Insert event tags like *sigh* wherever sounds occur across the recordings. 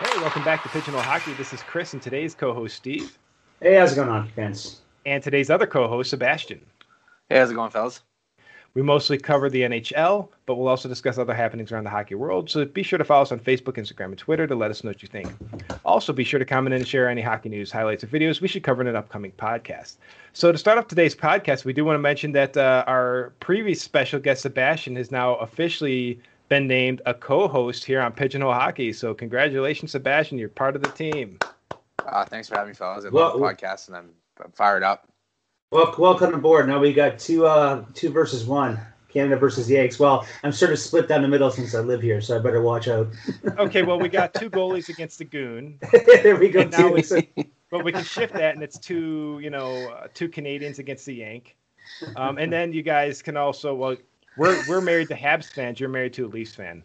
Hey, welcome back to Pigeonhole Hockey. This is Chris and today's co-host Steve. Hey, how's it going, hockey fans? And today's other co-host Sebastien. Hey, how's it going, fellas? We mostly cover the NHL, but we'll also discuss other happenings around the hockey world. So be sure to follow us on Facebook, Instagram, and Twitter to let us know what you think. Also, be sure to comment and share any hockey news, highlights, or videos we should cover in an upcoming podcast. So to start off today's podcast, we do want to mention that uh, our previous special guest Sebastien has now officially been named a co-host here on Pigeonhole Hockey. So congratulations, Sebastien! You're part of the team. Uh, thanks for having me, fellas. I love the podcast, and I'm, I'm fired up. Well, welcome aboard. Now we got two, uh, two versus one. Canada versus the Yanks. Well, I'm sort of split down the middle since I live here, so I better watch out. *laughs* Okay, well we got two *laughs* goalies against the Goon, there we go. And now too. it's- *laughs* but we can shift that, and it's two, you know, uh, two Canadians against the Yank, um, and then you guys can also well. We're, we're married to Habs fans. You're married to a Leafs fan.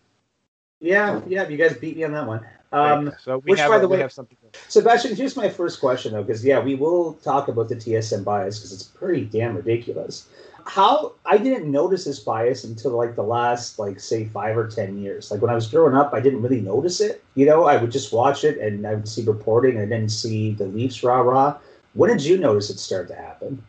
yeah, yeah. You guys beat me on that one. Um, so we which, have, by the we way- have something. Sebastien, here's my first question though, because yeah, we will talk about the TSN bias because it's pretty damn ridiculous. How I didn't notice this bias until like the last like say five or ten years. Like when I was growing up, I didn't really notice it. You know, I would just watch it and I would see reporting. and I didn't see the Leafs rah rah. When did you notice it start to happen?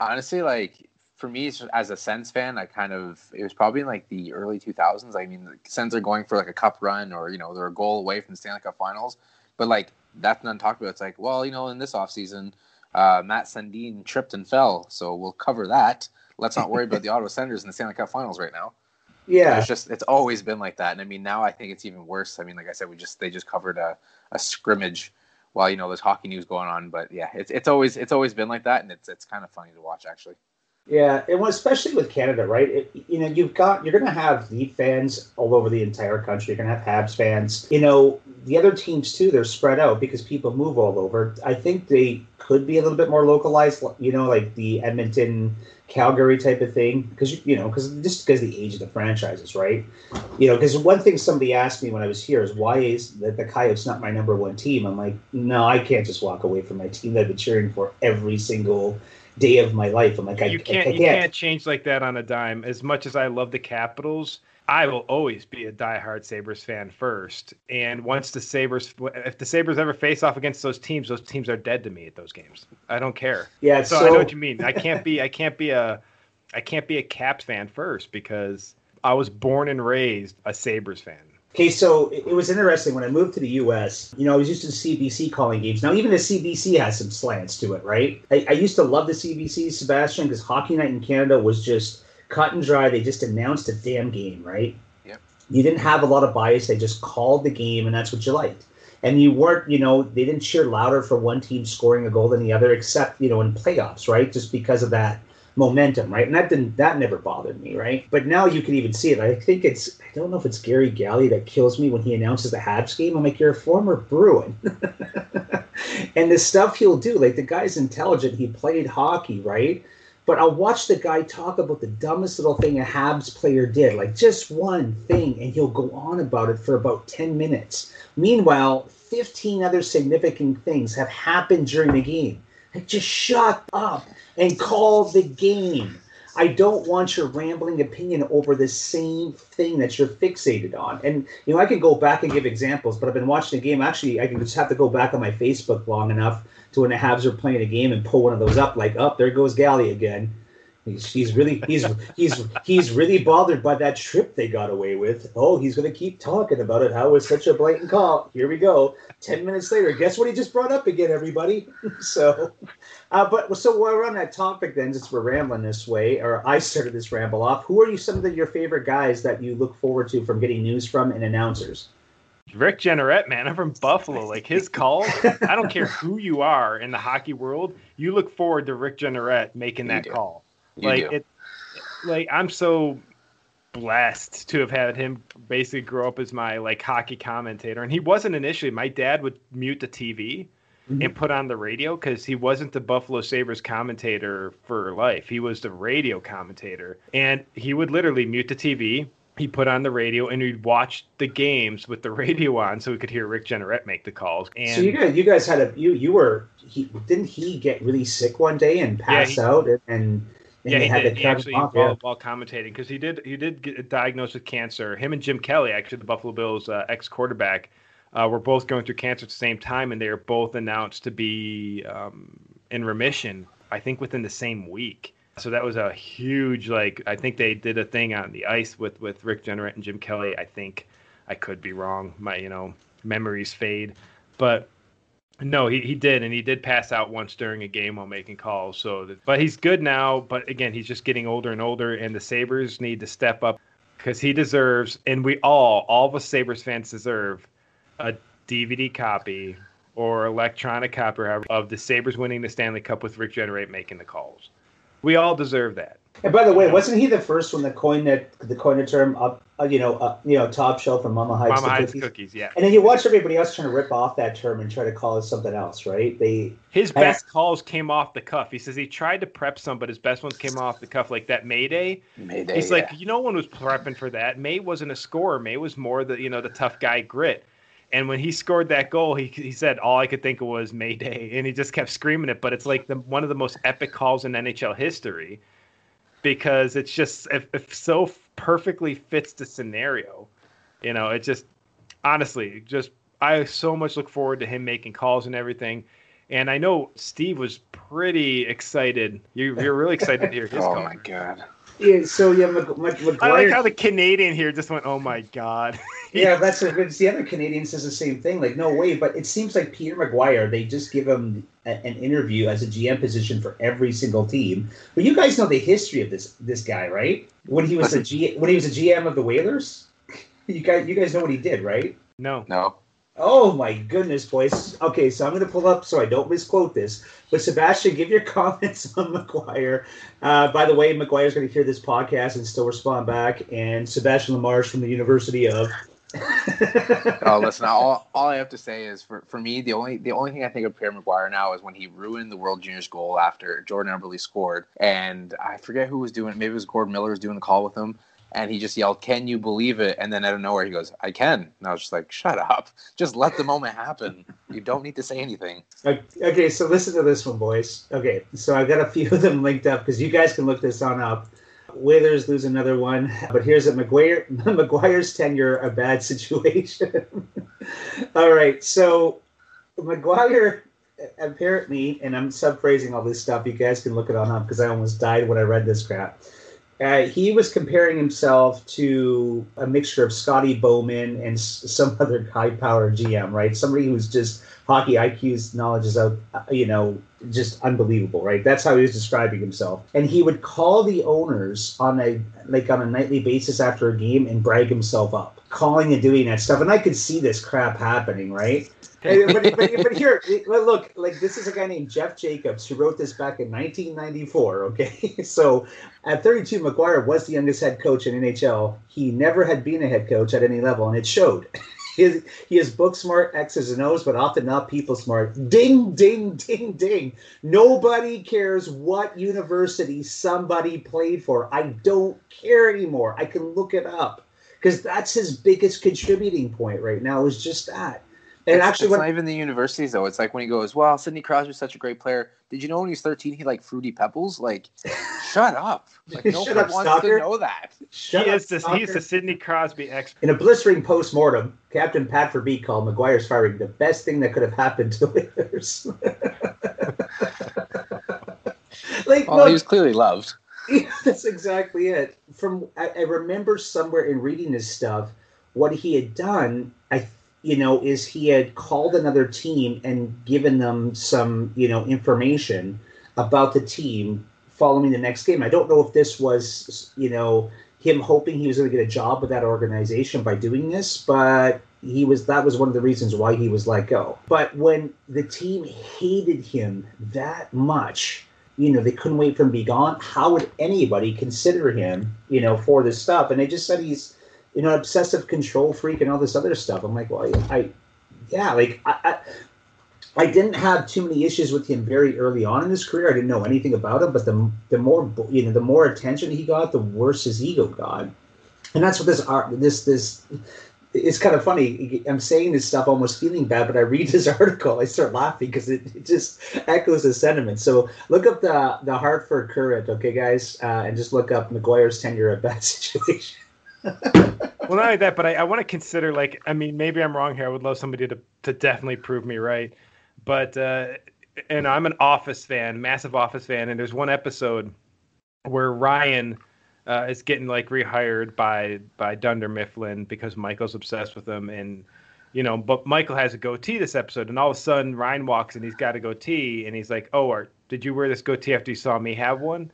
Honestly, like for me, as a Sens fan, I kind of it was probably in like the early 2000s. I mean, the Sens are going for like a cup run, or you know, they're a goal away from the Stanley Cup Finals. But like that's not talked about. It's like, well, you know, in this offseason, uh, Mats Sundin tripped and fell, so we'll cover that. Let's not worry about the *laughs* Ottawa Senators in the Stanley Cup Finals right now. Yeah, It's just it's always been like that, and I mean now I think it's even worse. I mean, like I said, we just they just covered a, a scrimmage while you know there's hockey news going on, but yeah, it's it's always it's always been like that, and it's it's kind of funny to watch actually. Yeah, and especially with Canada, right? It, you know, you've got you're going to have Leaf fans all over the entire country. You're going to have Habs fans. You know, the other teams too. They're spread out because people move all over. I think they could be a little bit more localized. You know, like the Edmonton, Calgary type of thing. Because you know, because just because the age of the franchises, right? You know, because one thing somebody asked me when I was here is why is that the Coyotes not my number one team? I'm like, no, I can't just walk away from my team that I've been cheering for every single day of my life. I'm like, I, you I- can't I you can't change like that on a dime. As much as I love the Capitals, I will always be a diehard Sabres fan first. And once the Sabres, if the Sabres ever face off against those teams, those teams are dead to me at those games. I don't care. Yeah, So, so, I know what you mean. I can't be I can't be a I can't be a Caps fan first because I was born and raised a Sabres fan. Okay, so it, was interesting when I moved to the U.S. You know, I was used to CBC calling games. Now, even the CBC has some slants to it, right? I, I used to love the CBC, Sebastien, because Hockey Night in Canada was just cut and dry. They just announced a damn game, right? Yep. You didn't have a lot of bias. They just called the game, and that's what you liked. And you weren't, you know, they didn't cheer louder for one team scoring a goal than the other, except, you know, in playoffs, right? Just because of that momentum, right? And that didn't that never bothered me, right? But now you can even see it. I think it's I don't know if it's Garry Galley that kills me when he announces the Habs game. I'm like, you're a former Bruin. *laughs* and the stuff he'll do, like the guy's intelligent, he played hockey, right? But I'll watch the guy talk about the dumbest little thing a Habs player did, like just one thing, and he'll go on about it for about 10 minutes. Meanwhile, 15 other significant things have happened during the game. Just shut up and call the game. I don't want your rambling opinion over the same thing that you're fixated on. And you know, I can go back and give examples, but I've been watching the game. Actually, I can just have to go back on my Facebook long enough to when the Habs are playing a game and pull one of those up, like, up oh, there goes Galley again. He's, he's really he's he's he's really bothered by that trip they got away with. Oh, he's going to keep talking about it. How it was such a blatant call. Here we go. Ten minutes later, guess what he just brought up again, everybody. *laughs* so, uh, but so while we're on that topic, then, since we're rambling this way, or I started this ramble off. Who are you? Some of the, your favorite guys that you look forward to from getting news from and announcers? Rick Jeanneret, man, I'm from Buffalo. *laughs* Like his calls, I don't care who you are in the hockey world, you look forward to Rick Jeanneret making that call. You like do. it, like I'm so blessed to have had him basically grow up as my like hockey commentator. And he wasn't initially. My dad would mute the TV mm-hmm. and put on the radio because he wasn't the Buffalo Sabres commentator for life. He was the radio commentator, and he would literally mute the TV. He put on the radio and he'd watch the games with the *laughs* radio on, so he could hear Rick Jeanneret make the calls. And so you guys, you guys had a you you were he didn't he get really sick one day and pass he- out and, and yeah, he had did. He actually off? while, while commentating because he did he did get diagnosed with cancer. Him and Jim Kelly, actually the Buffalo Bills uh, ex quarterback, uh, were both going through cancer at the same time, and they were both announced to be um, in remission. I think within the same week. So that was a huge like. I think they did a thing on the ice with with Rick Jeanneret and Jim Kelly. I think I could be wrong. My you know memories fade, but no, he, he did, and he did pass out once during a game while making calls. So, but he's good now. But again, he's just getting older and older, and the Sabres need to step up because he deserves, and we all, all us Sabres fans deserve a DVD copy or electronic copy of the Sabres winning the Stanley Cup with Rick Jeanneret making the calls. We all deserve that. And by the way, wasn't he the first one that coined that the coined the term up, uh, you know, uh, you know, top shelf and Mama hides Mama hides cookies? cookies, yeah. And then you watch everybody else trying to rip off that term and try to call it something else, right? They His I- best calls came off the cuff. He says he tried to prep some, but his best ones came off the cuff, like that Mayday. Mayday. He's yeah. like, you know, one was prepping for that. May wasn't a scorer. May was more the you know the tough guy grit. And when he scored that goal, he he said all I could think of was Mayday, and he just kept screaming it. But it's like the one of the most epic calls in NHL history because it's just it, it so perfectly fits the scenario. You know, it just honestly just I so much look forward to him making calls and everything. And I know Steve was pretty excited. You, you're really excited to hear his *laughs* oh call. my god. yeah, so yeah, Mc, Mc, McGuire, I like how the Canadian here just went, "Oh my god." *laughs* yeah, that's a, it's the other Canadian says the same thing. Like, no way, but it seems like Peter McGuire, they just give him a, an interview as a GM position for every single team. But you guys know the history of this this guy, right? When he was a G, when he was a GM of the Whalers, you guys you guys know what he did, right? No. No. Oh my goodness, boys. Okay, so I'm going to pull up so I don't misquote this. But Sebastien, give your *laughs* comments on McGuire. Uh, by the way, McGuire's going to hear this podcast and still respond back. And Sebastien Lamarche from the University of. *laughs* Oh, listen. All, all I have to say is, for, for me, the only the only thing I think of Pierre McGuire now is when he ruined the World Juniors goal after Jordan Eberle scored, and I forget who was doing. it. Maybe it was Gordon Miller was doing the call with him, and he just yelled, "Can you believe it?" And then out of nowhere, he goes, "I can." And I was just like, "Shut up! Just let the moment happen. You don't need to say anything." Okay, so listen to this one, boys. Okay, so I've got a few of them linked up because you guys can look this on up. Whalers lose another one, *laughs* but here's a McGuire, *laughs* McGuire's tenure a bad situation. *laughs* all right, so McGuire apparently, and I'm subphrasing all this stuff. You guys can look it on up because I almost died when I read this crap. Uh, he was comparing himself to a mixture of Scotty Bowman and some other high power GM, right? Somebody who's just hockey IQ's knowledge is out, uh, you know, just unbelievable, right? That's how he was describing himself. And he would call the owners on a like on a nightly basis after a game and brag himself up, calling and doing that stuff. And I could see this crap happening, right? *laughs* But, but, but here, look, like this is a guy named Jeff Jacobs who wrote this back in 1994. Okay, *laughs* so at 32, McGuire was the youngest head coach in NHL. He never had been a head coach at any level, and it showed. *laughs* He is, he is book smart, X's and O's, but often not people smart. Ding, ding, ding, ding. Nobody cares what university somebody played for. I don't care anymore. I can look it up because that's his biggest contributing point right now. Is just that. And it's, actually, it's when, not even the universities though. It's like when he goes, "Well, Sidney Crosby's such a great player." Did you know when he was 13 he liked fruity pebbles? Like, *laughs* shut up! Like no Shut one up, wants stalker. to know that. Shut he up, is the, he's the Sidney Crosby expert. In a blistering post-mortem, Captain Pat Verbeek called McGuire's firing the best thing that could have happened to the Whalers. *laughs* like, Well, no, he was clearly loved. Yeah, *laughs* that's exactly it. From I, I remember somewhere in reading this stuff, what he had done, I you know, is he had called another team and given them some you know information about the team following the next game. I don't know if this was you know him hoping he was going to get a job with that organization by doing this, but he was that was one of the reasons why he was let go. But when the team hated him that much, you know, they couldn't wait for him to be gone. How would anybody consider him, you know, for this stuff? And they just said he's, you know, obsessive control freak and all this other stuff. I'm like, well, I, yeah, like I, I, I didn't have too many issues with him very early on in his career. I didn't know anything about him, but the the more you know, the more attention he got, the worse his ego got. And that's what this art, this this it's kind of funny. I'm saying this stuff almost feeling bad, but I read this *laughs* article, I start laughing because it, it just echoes the sentiment. So look up the the Hartford Courant, okay, guys, uh, and just look up McGuire's tenure at bad *laughs* situation. *laughs* well, not only that, but I, I want to consider like I mean maybe I'm wrong here. I would love somebody to to definitely prove me right, but uh, and I'm an Office fan, massive Office fan, and there's one episode where Ryan. Uh, is getting like rehired by by Dunder Mifflin because Michael's obsessed with him, and you know, but Michael has a goatee this episode, and all of a sudden Ryan walks and he's got a goatee, and he's like, "Oh, Art, did you wear this goatee after you saw me have one?"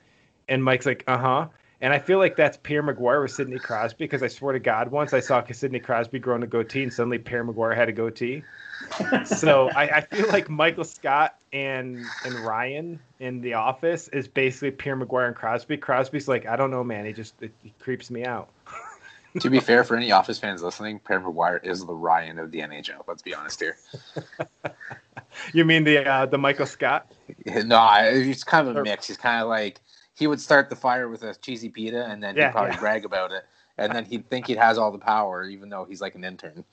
And Mike's like, "Uh huh." And I feel like that's Pierre McGuire with Sidney Crosby because I swear to God, once I saw Sidney Crosby growing a goatee, and suddenly Pierre McGuire had a goatee. *laughs* so I, I, feel like Michael Scott and and Ryan in The Office is basically Pierre McGuire and Crosby. Crosby's like, I don't know, man. He just it, he creeps me out. *laughs* to be fair, for any Office fans listening, Pierre McGuire is the Ryan of the NHL. Let's be honest here. *laughs* you mean the uh, the Michael Scott? No, he's kind of a mix. He's kind of like he would start the fire with a cheesy pita, and then yeah, he'd probably yeah. brag about it, and then he'd think he has all the power, even though he's like an intern.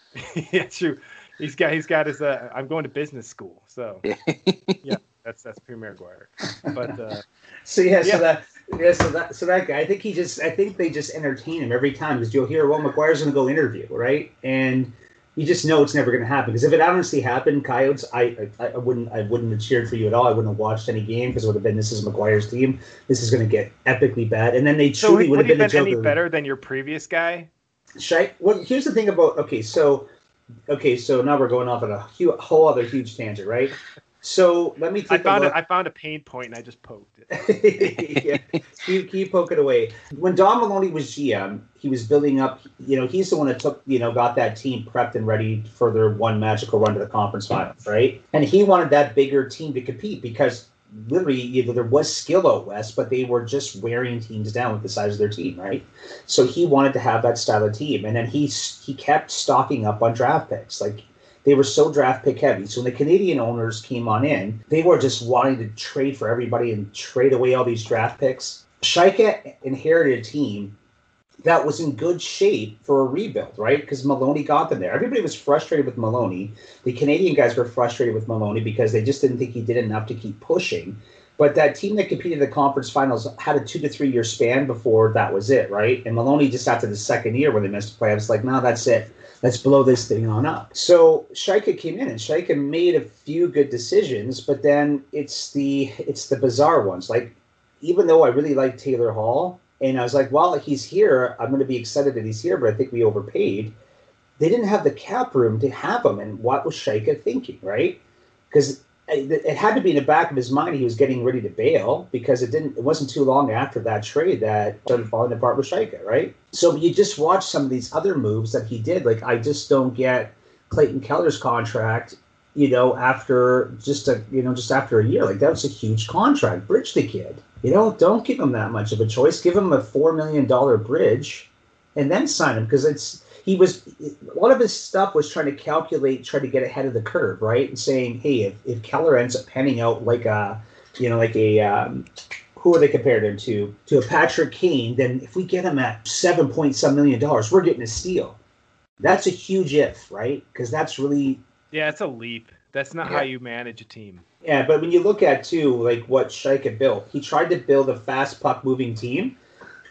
*laughs* yeah, true. He's got he's got his. Uh, I'm going to business school, so *laughs* yeah, that's that's Pierre McGuire. But uh, *laughs* so yeah, yeah, so that yeah, so that so that guy, I think he just I think they just entertain him every time because you'll hear, well, McGuire's going to go interview, right? And you just know it's never going to happen because if it honestly happened, Coyotes, I, I, I wouldn't I wouldn't have cheered for you at all. I wouldn't have watched any game because it would have been this is McGuire's team. This is going to get epically bad, and then they truly so would have been, been any better than your previous guy. Shy, well, here's the thing about okay, so okay, so now we're going off on a whole other huge tangent, right? So let me. I found a, I found a pain point and I just poked it. *laughs* yeah, keep, keep poking away. When Don Maloney was GM, he was building up. You know, he's the one that took you know got that team prepped and ready for their one magical run to the conference finals, right? And he wanted that bigger team to compete because literally you know, there was skill out west, but they were just wearing teams down with the size of their team, right? So he wanted to have that style of team, and then he he kept stocking up on draft picks, like they were so draft pick heavy. So when the Canadian owners came on in, they were just wanting to trade for everybody and trade away all these draft picks. Chayka inherited a team that was in good shape for a rebuild, right? Because Maloney got them there. Everybody was frustrated with Maloney. The Canadian guys were frustrated with Maloney because they just didn't think he did enough to keep pushing. But that team that competed in the conference finals had a two to three year span before that was it, right? And Maloney just after the second year when they missed the playoffs, like, no, that's it let's blow this thing on up. So Chayka came in and Chayka made a few good decisions, but then it's the it's the bizarre ones. Like even though I really like Taylor Hall, and I was like, well, he's here, I'm going to be excited that he's here, but I think we overpaid. They didn't have the cap room to have him, and what was Chayka thinking, right? Because it had to be in the back of his mind he was getting ready to bail because it didn't it wasn't too long after that trade that started falling apart with Chayka, right? So you just watch some of these other moves that he did. Like I just don't get Clayton Keller's contract, you know, after just a you know, just after a year. Like that was a huge contract. Bridge the kid. You know, don't give him that much of a choice. Give him a four million dollar bridge and then sign him because it's he was a lot of his stuff was trying to calculate, try to get ahead of the curve, right? And saying, hey, if, if Keller ends up panning out like a, you know, like a, um, who are they compared him to? To a Patrick Kane, then if we get him at seven point some million dollars, we're getting a steal. That's a huge if, right? Because that's really yeah, it's a leap. That's not yeah. how you manage a team. Yeah, but when you look at too, like what Chayka built, he tried to build a fast puck moving team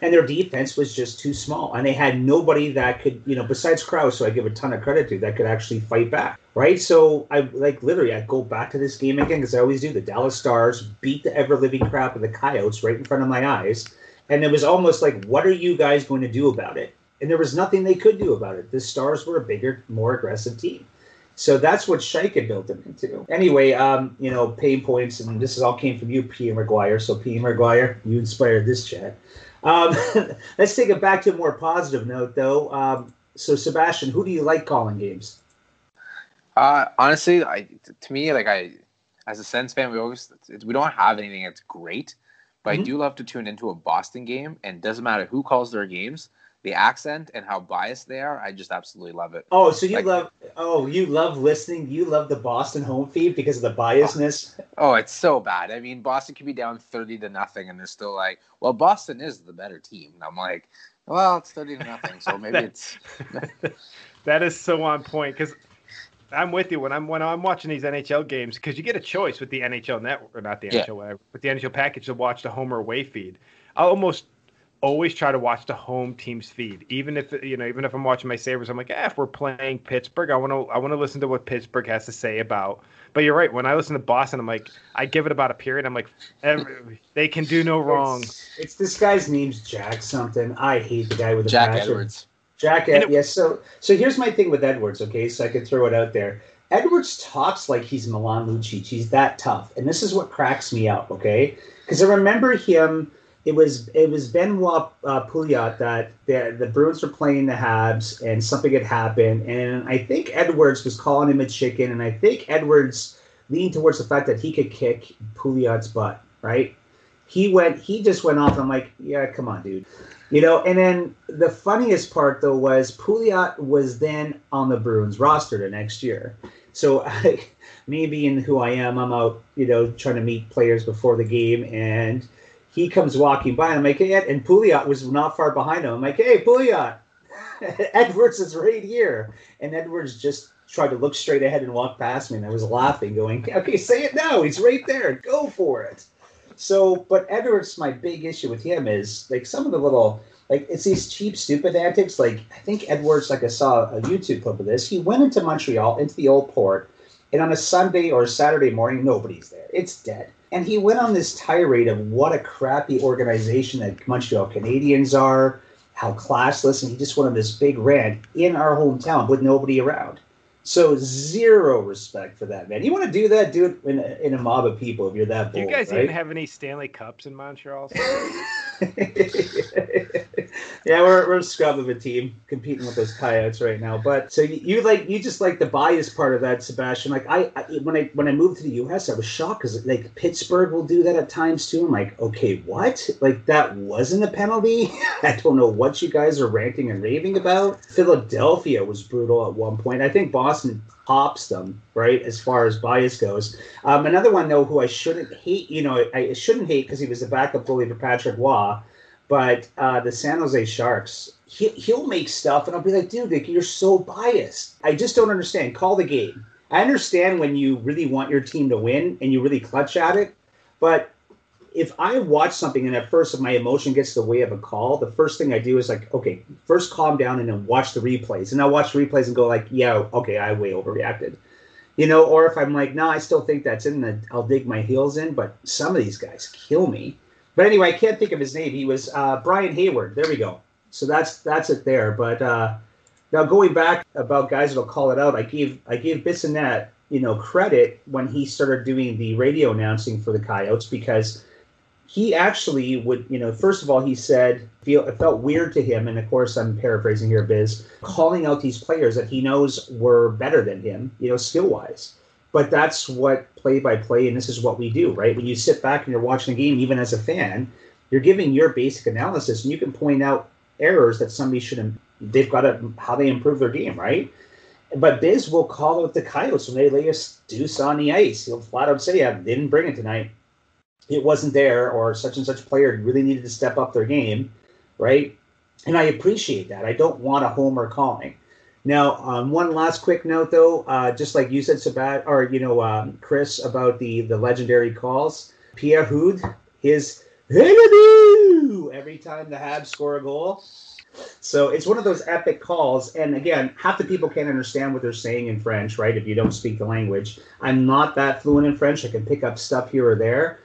and their defense was just too small. And they had nobody that could, you know, besides Crouse, so I give a ton of credit to, that could actually fight back, right? So I like literally, I go back to this game again because I always do. The Dallas Stars beat the ever living crap of the Coyotes right in front of my eyes, and it was almost like, what are you guys going to do about it? And there was nothing they could do about it. The Stars were a bigger, more aggressive team. So that's what Chayka built them into. Anyway, um, you know, pain points, and this is all came from you, P. McGuire. So P. McGuire, you inspired this chat. Um, *laughs* let's take it back to a more positive note, though. Um, so, Sebastien, who do you like calling games? Uh, honestly, I to me, like I, as a Sens fan, we always we don't have anything that's great, but mm-hmm. I do love to tune into a Boston game, and doesn't matter who calls their games the accent and how biased they are, I just absolutely love it. Oh, so you like, love oh, you love listening, you love the Boston home feed because of the biasness. Oh, oh, it's so bad. I mean, Boston could be down 30 to nothing and they're still like, "Well, Boston is the better team." And I'm like, "Well, it's 30 to nothing, so maybe it's *laughs* That is so on point cuz I'm with you when I'm when I'm watching these NHL games because you get a choice with the NHL network or not the NHL yeah. whatever, but the NHL package to watch the home or away feed. I'll almost always try to watch the home team's feed, even if you know, even if I'm watching my Sabres, I'm like, eh, if we're playing Pittsburgh, I want to, I want to listen to what Pittsburgh has to say about. But you're right. When I listen to Boston, I'm like, I give it about a period. I'm like, every, they can do no wrong. It's, it's, this guy's name's Jack something. I hate the guy with the Jack passion. Edwards. Jack, Ed, it, yes. So, so here's my thing with Edwards. Okay, so I could throw it out there. Edwards talks like he's Milan Lucic. He's that tough, and this is what cracks me up. Okay, because I remember him it was it was Benoit uh, Pouliot that the the Bruins were playing the Habs and something had happened. And I think Edwards was calling him a chicken. And I think Edwards leaned towards the fact that he could kick Pouliot's butt right? He went he just went off. I'm like yeah come on dude. You know and then the funniest part though was Pouliot was then on the Bruins roster the next year. So I, *laughs* me being who I am I'm out you know trying to meet players before the game. And he comes walking by, and I'm like, hey, and Pouliot was not far behind him. I'm like, hey, Pouliot, *laughs* Edwards is right here. And Edwards just tried to look straight ahead and walk past me, and I was laughing, going, okay, say it now. He's right there. Go for it. So, but Edwards, my big issue with him is like some of the little, like it's these cheap, stupid antics. Like I think Edwards, like I saw a YouTube clip of this. He went into Montreal, into the old port, and on a Sunday or a Saturday morning, nobody's there. It's dead. And he went on this tirade of what a crappy organization that Montreal Canadiens are, how classless, and he just went on this big rant in our hometown with nobody around. So zero respect for that man. You want to do that, do it in a, in a mob of people if you're that bold. Do you guys right? even have any Stanley Cups in Montreal? *laughs* *laughs* yeah, we're, we're a scrub of a team competing with those coyotes right now. But so you, you, like you just like the bias part of that, Sebastien. Like I, I when I when I moved to the U.S., I was shocked because like Pittsburgh will do that at times too. I'm like, okay, what? Like that wasn't a penalty? *laughs* I don't know what you guys are ranting and raving about. Philadelphia was brutal at one point. I think Boston pops them, right, as far as bias goes. Um, another one, though, who I shouldn't hate, you know, I, I shouldn't hate because he was a backup goalie for Patrick Roy, but uh, the San Jose Sharks, he, he'll make stuff, and I'll be like, dude, you're so biased. I just don't understand. Call the game. I understand when you really want your team to win and you really clutch at it, but if I watch something and at first if my emotion gets the way of a call, the first thing I do is like, okay, first calm down and then watch the replays. And I'll watch the replays and go like, yeah, okay, I way overreacted. You know, or if I'm like, no, I still think that's in, the, I'll dig my heels in. But some of these guys kill me. But anyway, I can't think of his name. He was uh, Brian Hayward. There we go. So that's that's it there. But uh, now going back about guys that'll call it out, I gave I gave Bissonnette, you know, credit when he started doing the radio announcing for the Coyotes because he actually would, you know, first of all, he said feel it felt weird to him, and of course I'm paraphrasing here, Biz, calling out these players that he knows were better than him, you know, skill wise. But that's what play by play, and this is what we do, right? When you sit back and you're watching the game, even as a fan, you're giving your basic analysis, and you can point out errors that somebody should. They've got to how they improve their game, right? But Biz will call out the Coyotes when they lay a deuce on the ice. He'll flat out say, "I didn't bring it tonight." It wasn't there or such and such player really needed to step up their game, right? And I appreciate that. I don't want a homer calling. Now, um, one last quick note, though, uh, just like you said, Sabat, or you know, um, Chris, about the the legendary calls. Pierre Houde, his every time the Habs score a goal. So it's one of those epic calls. And again, half the people can't understand what they're saying in French, right? If you don't speak the language, I'm not that fluent in French. I can pick up stuff here or there.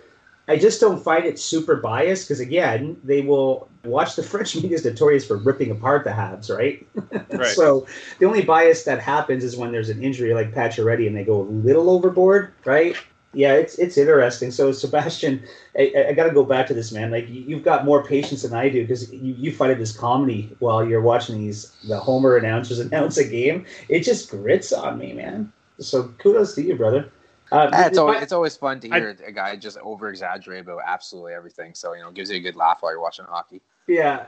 I just don't find it super biased because again, they will watch the French *laughs* media is notorious for ripping apart the Habs, right? *laughs* right. so the only bias that happens is when there's an injury like Pacioretty and they go a little overboard, right? Yeah, it's it's interesting. So Sebastien, I, I got to go back to this man. Like you've got more patience than I do because you, you find it as comedy while you're watching these the Homer announcers *laughs* announce a game. It just grits on me, man. So kudos to you, brother. Uh, it's always it's always fun to hear I, a guy just over exaggerate about absolutely everything. So you know, gives you a good laugh while you're watching hockey. Yeah,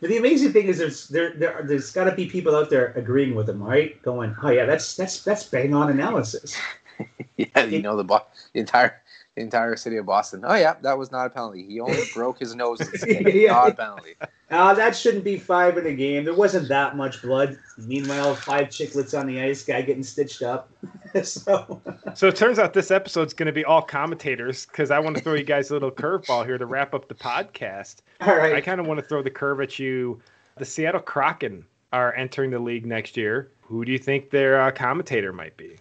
but the amazing thing is there's there, there there's got to be people out there agreeing with him, right? Going, oh yeah, that's that's that's bang on analysis. *laughs* yeah, you know the, the entire the entire city of Boston. Oh yeah, that was not a penalty. He only *laughs* broke his nose. yeah. Not a penalty. Uh, that shouldn't be five in a game. There wasn't that much blood. Meanwhile, five chicklets on the ice, guy getting stitched up. *laughs* *laughs* so, So it turns out this episode's going to be all commentators because I want to throw you guys a little curveball here to wrap up the podcast. all I kind of want to throw the curve at you. The Seattle Kraken are entering the league next year. Who do you think their uh, commentator might be?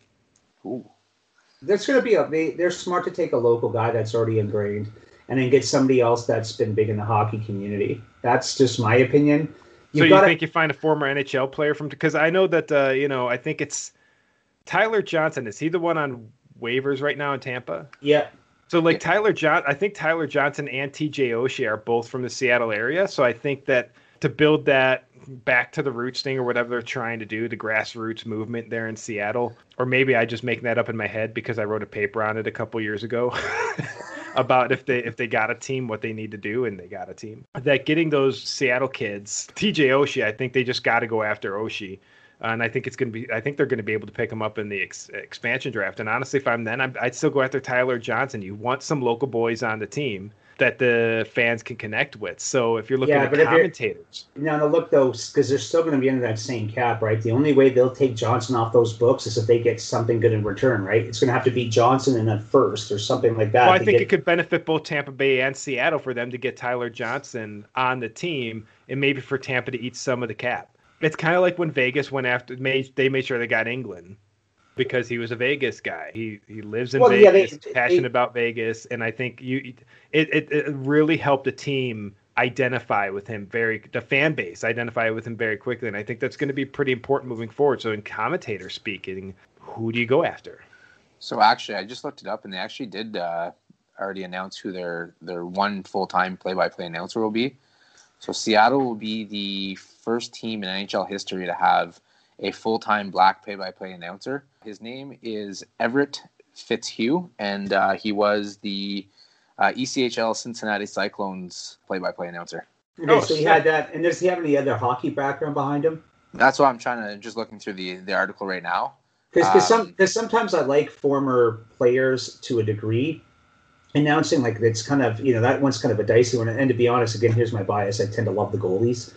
Ooh. There's going to be a. They, they're smart to take a local guy that's already ingrained, and then get somebody else that's been big in the hockey community. That's just my opinion. so you gotta- think you find a former NHL player from? Because I know that uh, you know I think it's Tyler Johnson. Is he the one on waivers right now in Tampa? Yeah, So like Tyler John, I think Tyler Johnson and TJ Oshie are both from the Seattle area. So I think that to build that back to the roots thing or whatever they're trying to do, the grassroots movement there in Seattle, or maybe I just making that up in my head because I wrote a paper on it a couple years ago *laughs* about if they if they got a team, what they need to do, and they got a team. That getting those Seattle kids, TJ Oshie, I think they just got to go after Oshie. And I think it's going to be. I think they're going to be able to pick him up in the ex- expansion draft. And honestly, if I'm then, I'm, I'd still go after Tyler Johnson. You want some local boys on the team that the fans can connect with. So if you're looking Yeah, at commentators, Now, now look though, because they're still going to be under that same cap, right? The only way they'll take Johnson off those books is if they get something good in return, right? It's going to have to be Johnson and a first or something like that. well, I think get- it could benefit both Tampa Bay and Seattle for them to get Tyler Johnson on the team, and maybe for Tampa to eat some of the cap. It's kind of like when Vegas went after made they made sure they got Engelland because he was a Vegas guy. He he lives in Well, yeah, Vegas, they- passionate they- about Vegas, and I think you it, it it really helped the team identify with him very the fan base identify with him very quickly, and I think that's going to be pretty important moving forward. So in commentator speaking, who do you go after? So actually, I just looked it up, and they actually did uh, already announce who their their one full time play by play announcer will be. So Seattle will be the first team in NHL history to have a full time black play by play announcer. His name is Everett Fitzhugh, and uh, he was the uh, ECHL Cincinnati Cyclones play by play announcer. Okay, Oh, so he sick. had that, and does he have any other hockey background behind him? That's why I'm trying to just looking through the the article right now. Because Um, some because sometimes I like former players to a degree. Announcing like it's kind of you know that one's kind of a dicey one. And to be honest, again, here's my bias. I tend to love the goalies.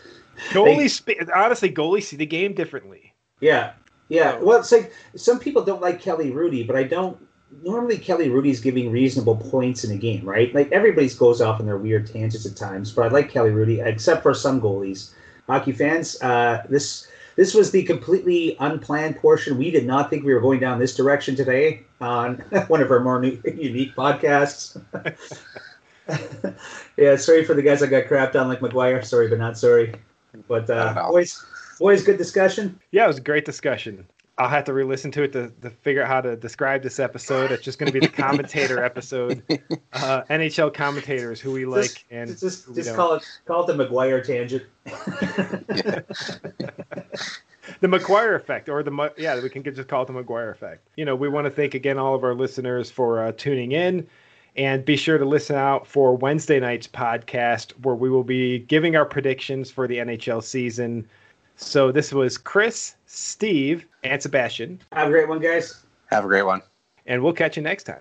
Goalies, spe- honestly, goalies see the game differently. Yeah, yeah. Well, it's like some people don't like Kelly Hrudey, but I don't. Normally, Kelly Hrudey's giving reasonable points in a game, right? Like everybody's goes off on their weird tangents at times, but I like Kelly Hrudey, except for some goalies. Hockey fans, uh, this this was the completely unplanned portion. We did not think we were going down this direction today on *laughs* one of our more new, unique podcasts. *laughs* yeah, sorry for the guys that got crapped on like McGuire. Sorry, but not sorry. But Not uh, at all. boys, boys, good discussion. Yeah, it was a great discussion. I'll have to re-listen to it to, to figure out how to describe this episode. It's just going to be the commentator episode, uh, NHL commentators who we like Just- and just just call it call it the McGuire tangent. *laughs* the McGuire effect, or the yeah, we can just call it the McGuire effect. You know, we want to thank again all of our listeners for uh, tuning in, and be sure to listen out for Wednesday night's podcast where we will be giving our predictions for the NHL season. So this was Chris, Steve, and Sebastien, Have a great one, guys. Have a great one. and we'll catch you next time.